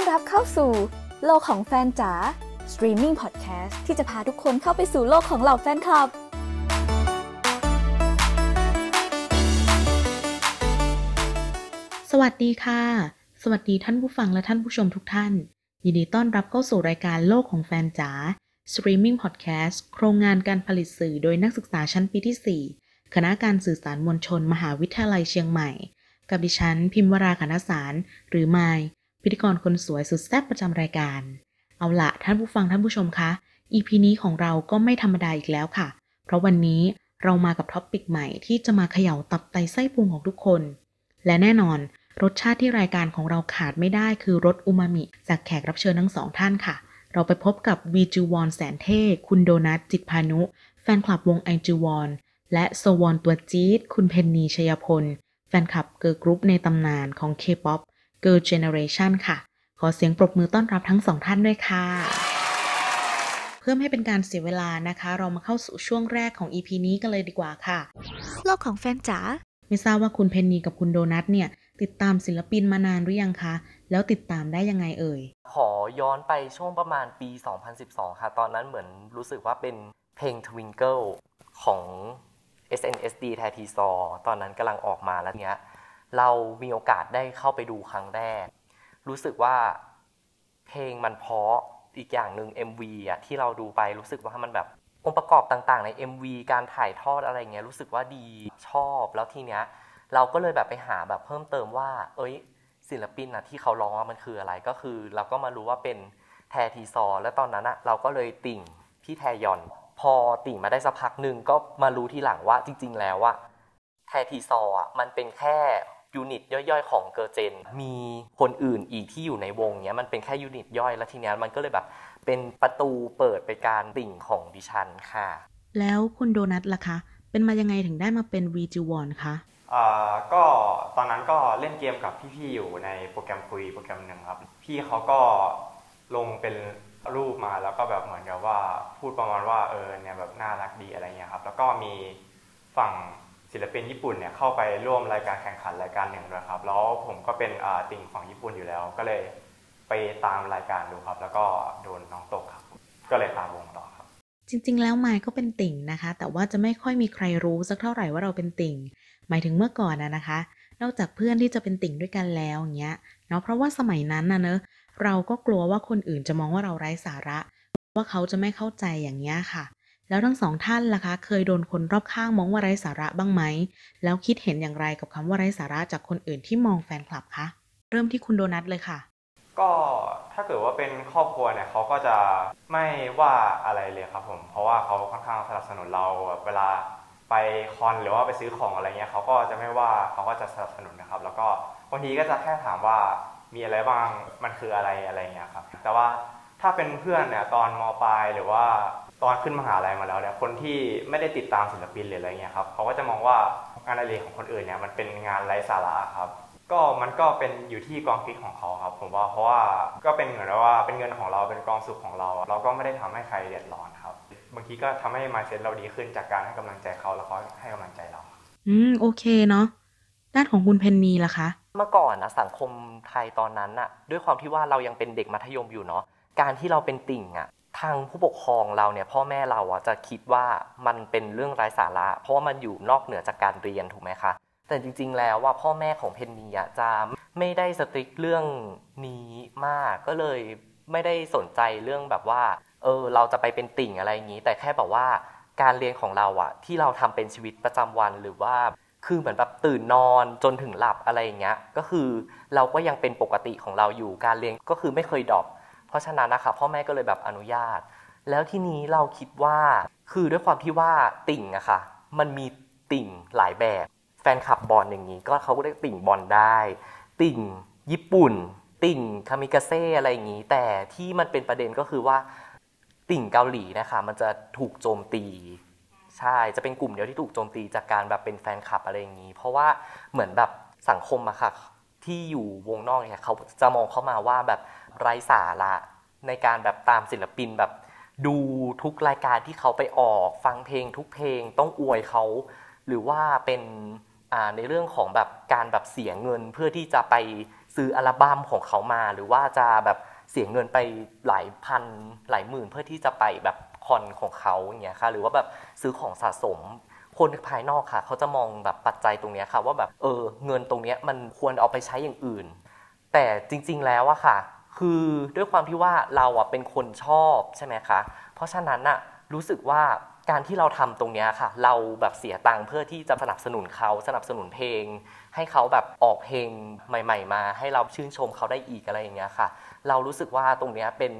อนรับเข้าสู่ โลกของแฟนจ๋า Streaming Podcast ที่จะพาทุกคนเข้าไปสู่โลกของเหล่าแฟนคลับ สวัสดีค่ะ สวัสดีท่านผู้ฟังและท่านผู้ชมทุกท่าน ยินดีต้อนรับเข้าสู่รายการโลกของแฟนจ๋า Streaming Podcast โครงงานการผลิตสื่อโดยนักศึกษาชั้นปีที่ 4 คณะการสื่อสารมวลชน มหาวิทยาลัยเชียงใหม่ กับดิฉันพิมวราคณสาร หรือมาย พิธีกรคนสวยสุดแซ่บประจำรายการ เอาละท่านผู้ฟังท่านผู้ชมคะ EP นี้ของเราก็ไม่ธรรมดาอีกแล้วค่ะ เพราะวันนี้เรามากับ topic ใหม่ที่จะมาเขย่าตับไตไส้พุงของทุกคน และแน่นอนรสชาติที่รายการของเราขาดไม่ได้คือรสอูมามิจากแขกรับเชิญทั้งสองท่านค่ะ เราไปพบกับวีจูวอนแสนเท่ คุณโดนัทจิตพานุ แฟนคลับวงไอจูวอนและโซวอนตัวจี๊ดคุณเพนนีชยพล แฟนคลับ girl group ในตำนานของ K-POP Girls' Generation ค่ะ ขอเสียงปรบมือต้อนรับทั้งสองท่านด้วยค่ะ เพื่อไม่ให้เป็นการเสียเวลานะคะ เรามาเข้าสู่ช่วงแรกของ EP นี้กันเลยดีกว่าค่ะ โลกของแฟนจ๋าไม่ทราบว่าคุณเพนนีกับคุณโดนัทเนี่ย ติดตามศิลปินมานานหรือยังคะ แล้วติดตามได้ยังไงเอ่ย ขอย้อนไปช่วงประมาณปี 2012 ค่ะ ตอนนั้นเหมือนรู้สึกว่าเป็นเพลง Twinkle ของ SNSD แททีซอตอนนั้นกำลังออกมาแล้วเนี้ย เรามีโอกาสได้เข้าไปดูครั้งแรก รู้สึกว่าเพลงมันเพราะอีกอย่างหนึ่ง MV อะที่เราดูไปรู้สึกว่ามันแบบองค์ประกอบต่างๆ ใน MV การถ่ายทอดอะไรเงี้ยรู้สึกว่าดีชอบแล้วทีเนี้ยเราก็เลยแบบไปหาแบบเพิ่มเติมว่า เอ้ย ศิลปินอะที่เขาร้องมันคืออะไรก็คือ เราก็มารู้ว่าเป็นแททีซอ แล้วตอนนั้นอะเราก็เลยติ่งพี่แทยอน พอติ่งมาได้สักพักหนึ่งก็มารู้ทีหลังว่าจริง ๆ แล้วอะแททีซออะมันเป็นแค่ ยูนิตย่อยๆ ของเกอร์เจน มีคนอื่นอีกที่อยู่ในวงเนี้ยมันเป็นแค่ยูนิตย่อยแล้วทีเนี้ยมันก็เลยแบบเป็นประตูเปิดไปการติ่งของดิฉันค่ะ แล้วคุณโดนัทล่ะคะ เป็นมายังไงถึงได้มาเป็นวีจูวอนคะอ่าก็ตอนนั้นก็เล่นเกมกับพี่ๆอยู่ในโปรแกรมคุยโปรแกรมหนึ่งครับ พี่เขาก็ลงเป็นรูปมาแล้วก็แบบเหมือนกับว่าพูดประมาณว่าเออเนี่ยแบบน่ารักดีอะไรเงี้ยครับ แล้วก็มีฝั่ง ศิลปินญี่ปุ่นเนี่ยเข้าไปร่วมรายการแข่งขันรายการหนึ่งด้วยครับแล้วผมก็เป็นติ่งของญี่ปุ่นอยู่แล้ว ก็เลยไปตามรายการดูครับ แล้วก็โดนน้องตกครับ ก็เลยตามวงต่อครับ จริง ๆ แล้วไมค์ก็เป็นติ่งนะคะ แต่ว่าจะไม่ค่อยมีใครรู้สักเท่าไหร่ว่าเราเป็นติ่ง หมายถึงเมื่อก่อนนะนะคะ นอกจากเพื่อนที่จะเป็นติ่งด้วยกันแล้วอย่างเงี้ยเนาะเพราะว่าสมัยนั้นนะเนอะเราก็กลัวว่าคนอื่นจะมองว่าเราไร้สาระ ว่าเขาจะไม่เข้าใจอย่างเงี้ยค่ะ แล้วทั้งสองท่านล่ะคะเคยโดนคนรอบข้างมองว่าไร้สาระบ้างไหม แล้วคิดเห็นอย่างไรกับคำว่าไร้สาระจากคนอื่นที่มองแฟนคลับคะเริ่มที่คุณโดนัทเลยค่ะ ก็ถ้าเกิดว่าเป็นครอบครัวเนี่ยเขาก็จะไม่ว่าอะไรเลยครับผม เพราะว่าเขาค่อนข้างสนับสนุนเราเวลาไปคอนหรือว่าไปซื้อของอะไรเงี้ยเขาก็จะไม่ว่าเขาก็จะสนับสนุนนะครับ แล้วก็บางทีก็จะแค่ถามว่ามีอะไรบ้างมันคืออะไรอะไรเงี้ยครับแต่ว่าถ้าเป็นเพื่อนเนี่ยตอนมปลายหรือว่า ตอนขึ้นมหาลัยมาแล้วเนี่ยคนที่ไม่ได้ติดตามศิลปินหรืออะไรเงี้ยครับเขาก็จะมองว่างานอะไรของคนอื่นเนี่ยมันเป็นงานไร้สาระครับ ก็มันก็เป็นอยู่ที่กองคิดของเขาครับ ผมว่าเพราะว่าก็เป็นเหมือนว่าเป็นเงินของเราเป็นกองสุขของเรา เราก็ไม่ได้ทำให้ใครเดือดร้อนครับบางทีก็ทำให้มาเซ็ตเราดีขึ้นจากการให้กำลังใจเขาแล้วเขาให้กำลังใจเรา อืมโอเคเนาะด้านของคุณเพนนีล่ะคะ เมื่อก่อนนะสังคมไทยตอนนั้นน่ะด้วยความที่ว่าเรายังเป็นเด็กมัธยมอยู่เนาะการที่เราเป็นติ่งอะ ทางผู้ปกครองเราเนี่ยพ่อแม่เราอะจะคิดว่ามันเป็นเรื่องไร้สาระ เพราะว่ามันอยู่นอกเหนือจากการเรียนถูกไหมคะแต่จริง ๆ แล้วว่าพ่อแม่ของเพนนีอะจะไม่ได้สตริกเรื่องนี้มากก็เลยไม่ได้สนใจเรื่องแบบว่าเออเราจะไปเป็นติ่งอะไรอย่างนี้ แต่แค่แบบว่าการเรียนของเราอะที่เราทำเป็นชีวิตประจำวันหรือว่าคือเหมือนแบบตื่นนอนจนถึงหลับอะไรอย่างเงี้ยก็คือเราก็ยังเป็นปกติของเราอยู่การเรียนก็คือไม่เคยดรอป เพราะฉะนั้นนะคะพ่อแม่ก็เลยแบบอนุญาต แล้วที่นี้เราคิดว่าคือด้วยความที่ว่าติ่งอะค่ะ มันมีติ่งหลายแบบ แฟนคลับบอลอย่างนี้ ก็เขาก็เรียกติ่งบอลได้ ติ่งญี่ปุ่น ติ่งคามิกาเซ่อะไรอย่างนี้ แต่ที่มันเป็นประเด็นก็คือว่าติ่งเกาหลีนะคะ มันจะถูกโจมตีใช่ จะเป็นกลุ่มเดียวที่ถูกโจมตีจากการแบบเป็นแฟนคลับอะไรอย่างนี้ เพราะว่าเหมือนแบบสังคมอะค่ะ ที่อยู่วงนอกเนี่ยเขาจะมองเข้ามาว่าแบบไร้สาระในการแบบตามศิลปินแบบ ดูทุกรายการที่เขาไปออกฟังเพลงทุกเพลงต้องอวยเขา หรือว่าเป็นในเรื่องของแบบการแบบเสียเงินเพื่อที่จะไปซื้ออัลบั้มของเขามา หรือว่าจะแบบเสียเงินไปหลายพันหลายหมื่นเพื่อที่จะไปแบบคอนของเขาอย่างเงี้ยค่ะหรือว่าแบบซื้อของสะสม คนภายนอกค่ะ เขาจะมองแบบปัจจัยตรงนี้ค่ะว่าแบบเออเงินตรงนี้มันควรเอาไปใช้อย่างอื่น แต่จริง ๆแล้วอะค่ะ คือด้วยความที่ว่าเราอะเป็นคนชอบใช่ไหมคะเพราะฉะนั้นอะรู้สึกว่าการที่เราทำตรงนี้ค่ะ เราแบบเสียตังค์เพื่อที่จะสนับสนุนเขาสนับสนุนเพลง ให้เขาแบบออกเพลงใหม่ ๆ มา ให้เราชื่นชมเขาได้อีกอะไรอย่างเงี้ยค่ะ เรารู้สึกว่าตรงนี้เป็น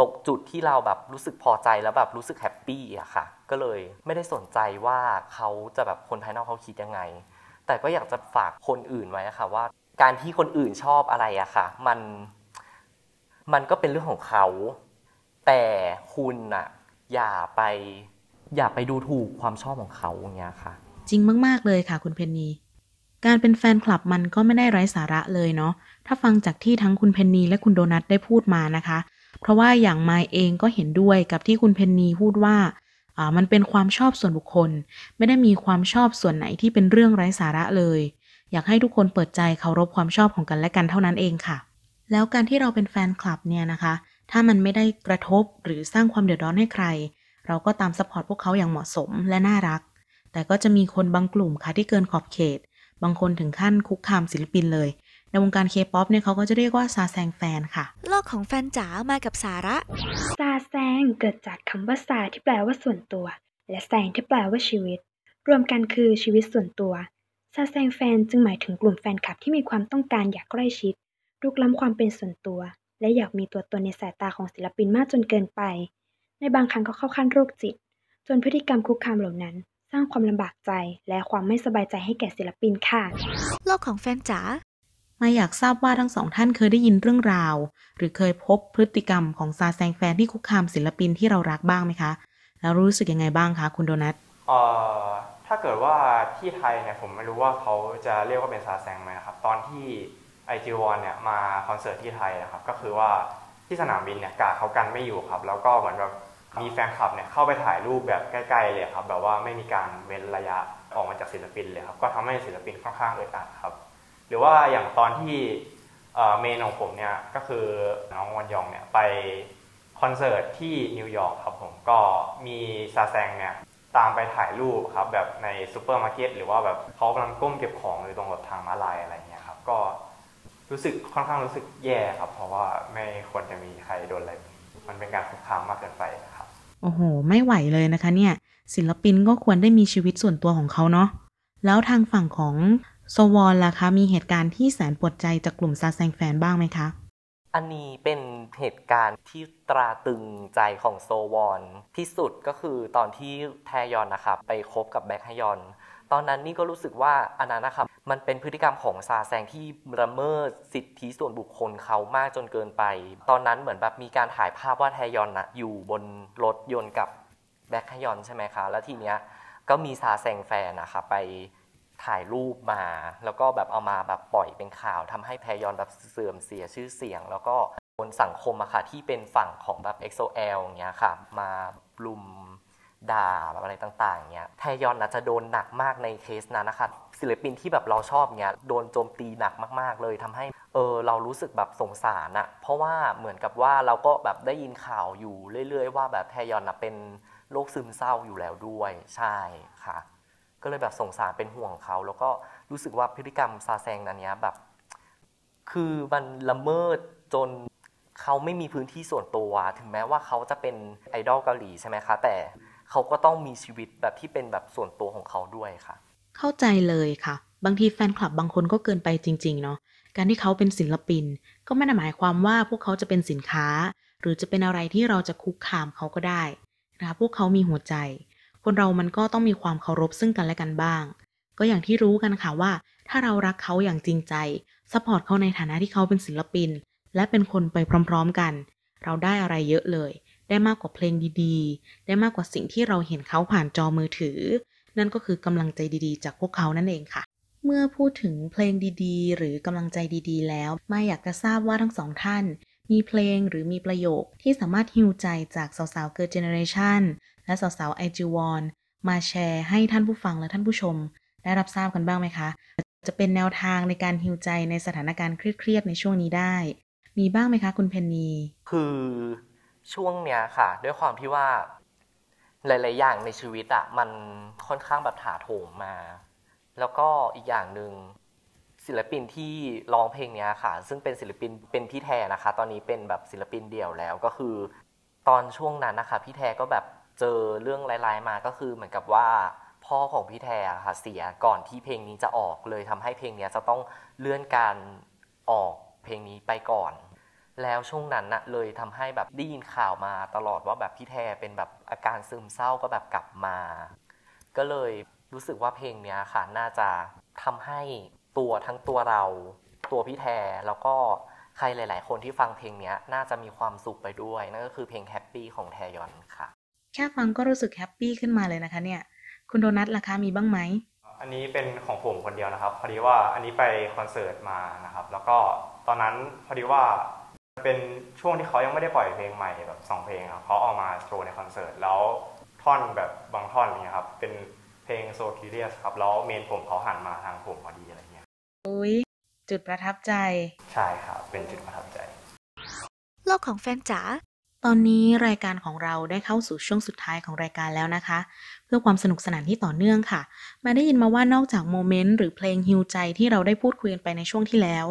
ตกจุดที่เราแบบรู้สึกพอใจแล้วแบบรู้สึกแฮปปี้อะค่ะ ก็เลยไม่ได้สนใจว่าเขาจะแบบคนภายนอกเขาคิดยังไง แต่ก็อยากจะฝากคนอื่นไว้อะค่ะว่า การที่คนอื่นชอบอะไรอะค่ะ มันมันก็เป็นเรื่องของเขา แต่คุณอะอย่าไป อย่าไปดูถูกความชอบของเขาอย่างเงี้ยค่ะ จริงมากๆเลยค่ะ คุณเพนนีการเป็นแฟนคลับมันก็ไม่ได้ไร้สาระเลยเนาะถ้าฟังจากที่ทั้งคุณเพนนีและคุณโดนัทได้พูดมานะคะ เพราะว่าอย่างไมเองก็เห็นด้วยกับที่คุณเพนนีพูดว่ามันเป็นความชอบส่วนบุคคล ไม่ได้มีความชอบส่วนไหนที่เป็นเรื่องไร้สาระเลย อยากให้ทุกคนเปิดใจเคารพความชอบของกันและกันเท่านั้นเองค่ะ แล้วการที่เราเป็นแฟนคลับเนี่ยนะคะ ถ้ามันไม่ได้กระทบหรือสร้างความเดือดร้อนให้ใคร เราก็ตาม support พวกเขาอย่างเหมาะสมและน่ารัก แต่ก็จะมีคนบางกลุ่มค่ะที่เกินขอบเขต บางคนถึงขั้นคุกคามศิลปินเลย ในวงการเคป๊อปเนี่ยเขาก็จะเรียกว่าซาแซงแฟนค่ะ โลกของแฟนจ๋ามากับสาระ ซาแซงเกิดจากคำว่าซาที่แปลว่าส่วนตัว และแซงที่แปลว่าชีวิต รวมกันคือชีวิตส่วนตัว ซาแซงแฟนจึงหมายถึงกลุ่มแฟนคลับที่มีความต้องการอยากใกล้ชิดลุกล้ำความเป็นส่วนตัว และอยากมีตัวตนในสายตาของศิลปินมากจนเกินไป ในบางครั้งก็เข้าขั้นโรคจิต จนพฤติกรรมคุกคามเหล่านั้น สร้างความลำบากใจและความไม่สบายใจให้แก่ศิลปินค่ะ โลกของแฟนจ๋า มาอยากทราบว่าทั้งสองท่านเคยได้ยินเรื่องราว หรือเคยพบพฤติกรรมของซาแซงแฟนที่คุกคามศิลปินที่เรารักบ้างไหมคะ แล้วรู้สึกยังไงบ้างคะคุณโดนัทเอ่อถ้าเกิดว่าที่ไทยเนี่ยผมไม่รู้ว่าเขาจะเรียกว่าเป็นซาแซงไหมนะครับ ตอนที่ไอจีวอนเนี่ยมาคอนเสิร์ตที่ไทยนะครับ ก็คือว่าที่สนามบินเนี่ยกาดเขากันไม่อยู่ครับ แล้วก็เหมือนแบบมีแฟนคลับเนี่ยเข้าไปถ่ายรูปแบบใกล้ๆเลยครับ แบบว่าไม่มีการเว้นระยะออกมาจากศิลปินเลยครับ ก็ทำให้ศิลปินค่อนข้างอึดอัดครับ หรือว่าอย่างตอนที่เมนของผมเนี่ยก็คือน้องวอนยองเนี่ยไปคอนเสิร์ตที่นิวยอร์กครับผมก็มีซาแซงเนี่ยตามไปถ่ายรูปครับแบบในซูเปอร์มาร์เก็ตหรือว่าแบบเขากำลังก้มเก็บของอยู่ตรงรถทางม้าลายอะไรเงี้ยครับก็รู้สึกค่อนข้างรู้สึกแย่ครับ เพราะว่าไม่ควรจะมีใครโดนอะไร มันเป็นการคุกคามมากเกินไปครับโอ้โห ไม่ไหวเลยนะคะเนี่ยศิลปินก็ควรได้มีชีวิตส่วนตัวของเขาเนาะแล้วทางฝั่งของ โซวอนล่ะคะ มีเหตุการณ์ที่แสนปวดใจจากกลุ่มซาแซงแฟนบ้างไหมคะ อันนี้เป็นเหตุการณ์ที่ตราตรึงใจของโซวอนที่สุดก็คือตอนที่แทยอนนะครับ ไปคบกับแบ็คฮยอน ตอนนั้นนี่ก็รู้สึกว่าอันนั้นนะครับ มันเป็นพฤติกรรมของซาแซงที่ละเมิดสิทธิส่วนบุคคลเขามากจนเกินไป ตอนนั้นเหมือนแบบมีการถ่ายภาพว่าแทยอนนะอยู่บนรถยนต์กับแบ็คฮยอนใช่ไหมคะ แล้วทีเนี้ยก็มีซาแซงแฟนนะคะไป ถ่ายรูปมา แล้วก็แบบเอามาแบบปล่อยเป็นข่าวทำให้แพยอนแบบเสื่อมเสียชื่อเสียง แล้วก็คนสังคมอะค่ะที่เป็นฝั่งของแบบ XOL อย่างเงี้ยค่ะ มาลุมด่าแบบอะไรต่างๆเงี้ยแทยอนอาจจะโดนหนักมากในเคสนั้นนะคะศิลปินที่แบบเราชอบเงี้ยโดนโจมตีหนักมากๆเลยทำให้เออเรารู้สึกแบบสงสารอะเพราะว่าเหมือนกับว่าเราก็แบบได้ยินข่าวอยู่เรื่อยๆ ว่าแบบแทยอนอะเป็นโรคซึมเศร้าอยู่แล้วด้วยใช่ค่ะ ก็เลยแบบสงสารเป็นห่วงเขา แล้วก็รู้สึกว่าพฤติกรรมซาแซงนันเนี้ยแบบ คือมันละเมิดจนเขาไม่มีพื้นที่ส่วนตัว ถึงแม้ว่าเขาจะเป็นไอดอลเกาหลีใช่ไหมคะ แต่เขาก็ต้องมีชีวิตแบบที่เป็นแบบส่วนตัวของเขาด้วยค่ะ เข้าใจเลยค่ะ บางทีแฟนคลับบางคนก็เกินไปจริง ๆ เนาะการที่เขาเป็นศิลปิน ก็ไม่ได้หมายความว่าพวกเขาจะเป็นสินค้า หรือจะเป็นอะไรที่เราจะคุกคามเขาก็ได้นะคะพวกเขามีหัวใจ คนเรามันก็ต้องมีความเคารพซึ่งกันและกันบ้าง ก็อย่างที่รู้กันค่ะว่า ถ้าเรารักเขาอย่างจริงใจ support เขาในฐานะที่เขาเป็นศิลปิน และเป็นคนไปพร้อมๆกัน เราได้อะไรเยอะเลย ได้มากกว่าเพลงดีๆ ได้มากกว่าสิ่งที่เราเห็นเขาผ่านจอมือถือ นั่นก็คือกำลังใจดีๆ จากพวกเขานั่นเองค่ะ เมื่อพูดถึงเพลงดีๆ หรือกำลังใจดีๆ แล้วมายอยากจะทราบว่าทั้งสองท่านมีเพลงหรือมีประโยคที่สามารถฮิวใจจากสาวๆ Girls' Generation และสาวๆไอจีวอนมาแชร์ให้ท่านผู้ฟังและท่านผู้ชม ได้รับทราบกันบ้างไหมคะ จะเป็นแนวทางในการฮิวใจในสถานการณ์เครียดๆในช่วงนี้ได้ มีบ้างไหมคะคุณเพนนีคือช่วงเนี้ยค่ะ ด้วยความที่ว่าหลาย ๆ อย่างในชีวิตอะมันค่อนข้างแบบถาโถมมา แล้วก็อีกอย่างหนึ่งศิลปินที่ร้องเพลงเนี้ยค่ะ ซึ่งเป็นศิลปินเป็นพี่แทนะคะ ตอนนี้เป็นแบบศิลปินเดี่ยวแล้วก็คือ ตอนช่วงนั้นนะคะ พี่แทก็แบบ เจอเรื่องร้ายๆมาก็คือเหมือนกับว่าพ่อของพี่แทอะค่ะเสียก่อนที่เพลงนี้จะออกเลยทำให้เพลงนี้จะต้องเลื่อนการออกเพลงนี้ไปก่อน แล้วช่วงนั้นนะเลยทำให้แบบได้ยินข่าวมาตลอดว่าแบบพี่แทเป็นแบบอาการซึมเศร้าก็แบบกลับมา ก็เลยรู้สึกว่าเพลงนี้ค่ะน่าจะทำให้ตัวทั้งตัวเราตัวพี่แทแล้วก็ใครหลาย ๆ คนที่ฟังเพลงนี้น่าจะมีความสุขไปด้วย นั่นก็คือเพลง Happyี้ของแทยอนค่ะ ค่ะฟังก็รู้สึก happy ขึ้นมาเลยนะคะเนี่ย คุณโดนัทล่ะคะมีบ้างไหม อันนี้เป็นของผมคนเดียวนะครับ พอดีว่าอันนี้ไปคอนเสิร์ตมานะครับ แล้วก็ตอนนั้นพอดีว่าเป็นช่วงที่เขายังไม่ได้ปล่อยเพลงใหม่แบบสองเพลงครับเขาเอาออกมาโชว์ในคอนเสิร์ตแล้วท่อนแบบบางท่อนเนี่ยครับเป็นเพลง so curious ครับแล้วเมนผมเขาหันมาทางผมพอดีอะไรเงี้ยอุ้ยจุดประทับใจ ใช่ครับเป็นจุดประทับใจ โลกของแฟนจ๋า ตอนนี้รายการของเราได้เข้าสู่ช่วงสุดท้ายของรายการแล้วนะคะ เพื่อความสนุกสนานที่ต่อเนื่องค่ะ มาได้ยินมาว่านอกจากโมเมนต์หรือเพลงฮิวใจที่เราได้พูดคุยกันไปในช่วงที่แล้ว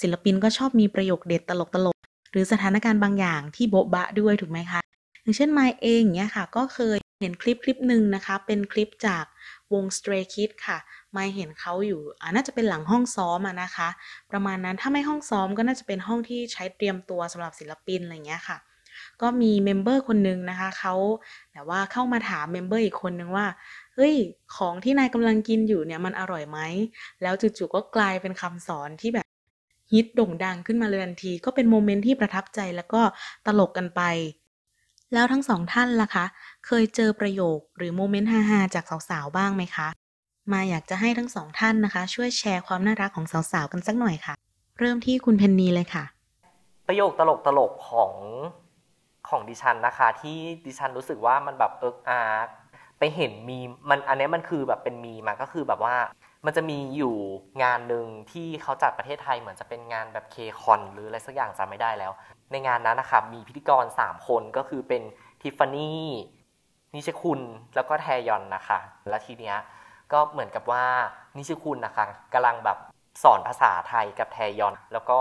ศิลปินก็ชอบมีประโยคเด็ดตลกๆ หรือสถานการณ์บางอย่างที่โบ๊ะบะด้วยถูกไหมคะอย่างเช่นมายเองเนี่ยค่ะ ก็เคยเห็นคลิปคลิปหนึ่งนะคะ เป็นคลิปจากวง Stray Kids ค่ะมายเห็นเขาอยู่น่าจะเป็นหลังห้องซ้อมอะนะคะ ประมาณนั้นถ้าไม่ห้องซ้อมก็น่าจะเป็นห้องที่ใช้เตรียมตัวสำหรับศิลปินอะไรเงี้ยค่ะ ก็มี member คนนึงนะคะเขาแต่ว่าเข้ามาถาม member อีกคนนึงว่าเฮ้ยของที่นายกำลังกินอยู่เนี่ยมันอร่อยไหมแล้วจู่ๆก็กลายเป็นคำสอนที่แบบฮิตโด่งดังขึ้นมาเลยทันที ก็เป็น moment ที่ประทับใจแล้วก็ตลกกันไป แล้วทั้งสองท่านล่ะคะ เคยเจอประโยคหรือโมเมนต์ฮาๆจากสาวๆบ้างไหมคะ มาอยากจะให้ทั้งสองท่านนะคะ ช่วยแชร์ความน่ารักของสาวๆกันสักหน่อยค่ะ เริ่มที่คุณเพนนีเลยค่ะ ประโยคตลกตลกๆของ ของดิฉันนะคะ ที่ดิฉันรู้สึกว่ามันแบบเอิกอาร์ไปเห็นมีมันอันนี้มันคือแบบเป็นมีมาก็คือแบบว่า มันจะมีอยู่งานหนึ่งที่เขาจัดประเทศไทยเหมือนจะเป็นงานแบบเคคอนหรืออะไรสักอย่างจำไม่ได้แล้ว ในงานนั้นนะคะมีพิธีกร 3 คนก็คือเป็นทิฟฟานี่นิชคุณแล้วก็แทยอนนะคะ แล้วทีเนี้ยก็เหมือนกับว่านิชคุณนะคะกำลังแบบสอนภาษาไทยกับแทยอน แล้วก็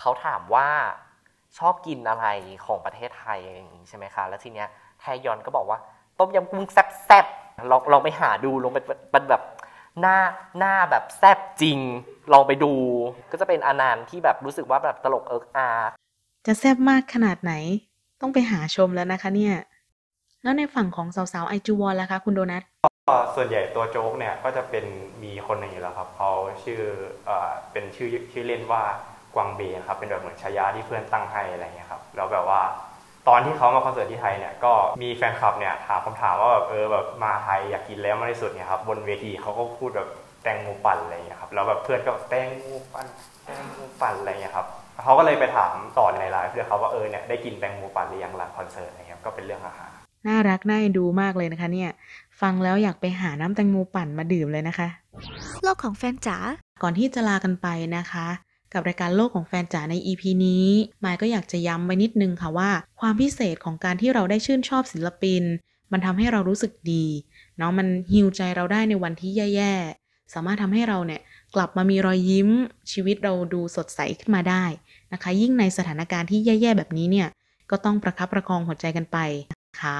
เขาถามว่า ชอบกินอะไรของประเทศไทยอย่างนี้ใช่ไหมคะแล้วทีเนี้ยแทยอนก็บอกว่า ต้มยำกุ้งแซ่บๆลองลองไปหาดูลงเป็นเป็นแบบหน้าหน้าแบบแซ่บจริง ลองไปดู ก็จะเป็นอนันต์ที่แบบรู้สึกว่าแบบตลกเอิกอาร์จะแซ่บมากขนาดไหน ต้องไปหาชมแล้วนะคะเนี่ย แล้วในฝั่งของสาวๆไอจูวอนล่ะคะ คุณโดนัทก็ส่วนใหญ่ตัวโจ๊กเนี่ยก็จะเป็นมีคนหนึ่งอยู่แล้วครับเขาชื่อเอ่อเป็นชื่อชื่อเล่นว่า กวางเบครับเป็นแบบเหมือนฉายาที่เพื่อนตั้งให้อะไรเงี้ยครับแล้วแบบว่าตอนที่เขามาคอนเสิร์ตที่ไทยเนี่ยก็มีแฟนคลับเนี่ยถามคำถามว่าแบบเออแบบมาไทยอยากกินแล้วมากที่สุดเนี่ยครับบนเวทีเขาก็พูดแบบแตงโมปั่นอะไรเงี้ยครับแล้วแบบเพื่อนก็แบบแตงโมปั่นแตงโมปั่นอะไรเงี้ยครับเขาก็เลยไปถามต่อในไลฟ์เพื่อนเขาว่าเออเนี่ยได้กินแตงโมปั่นหรือยังหลังคอนเสิร์ตอะไรเงี้ยก็เป็นเรื่องอาหารน่ารักน่าเอ็นดูมากเลยนะคะเนี่ยฟังแล้วอยากไปหาน้ำแตงโมปั่นมาดื่มเลยนะคะ โลกของแฟนจ๋าก่อนที่จะลากันไปนะคะ กับรายการโลกของแฟนจ๋าใน EP นี้มายก็อยากจะย้ำไว้นิดนึงค่ะว่า ความพิเศษของการที่เราได้ชื่นชอบศิลปิน มันทำให้เรารู้สึกดีเนาะมันฮิวใจเราได้ในวันที่แย่ๆ สามารถทำให้เราเนี่ยกลับมามีรอยยิ้มชีวิตเราดูสดใสขึ้นมาได้นะคะ ยิ่งในสถานการณ์ที่แย่ๆ แบบนี้เนี่ยก็ต้องประคับประคองหัวใจกันไปนะคะ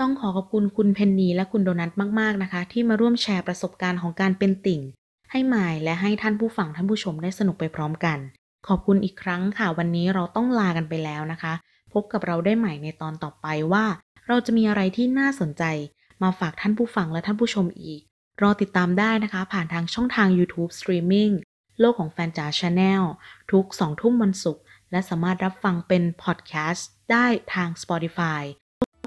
ต้องขอขอบคุณคุณเพนนีและคุณโดนัทมากๆนะคะ ที่มาร่วมแชร์ประสบการณ์ของการเป็นติ่ง ให้หมายและให้ท่านผู้ฟังท่านผู้ชมได้สนุกไปพร้อมกัน ขอบคุณอีกครั้งค่ะ วันนี้เราต้องลากันไปแล้วนะคะ พบกับเราได้ใหม่ในตอนต่อไปว่า เราจะมีอะไรที่น่าสนใจ มาฝากท่านผู้ฟังและท่านผู้ชมอีก รอติดตามได้นะคะ ผ่านทางช่องทาง YouTube Streaming โลกของแฟนจ๋า Channel ทุก2ทุ่มวันศุกร์และสามารถรับฟังเป็นพอดแคสต์ได้ทาง Spotify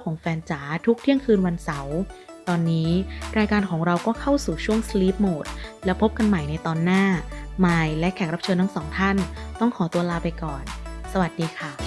ของแฟนจ๋าทุกเที่ยงคืนวันเสาร์ ตอนนี้รายการของเราก็เข้าสู่ช่วง Sleep Mode แล้วพบกันใหม่ในตอนหน้าไมล์และแขกรับเชิญทั้งสองท่าน ต้องขอตัวลาไปก่อน สวัสดีค่ะ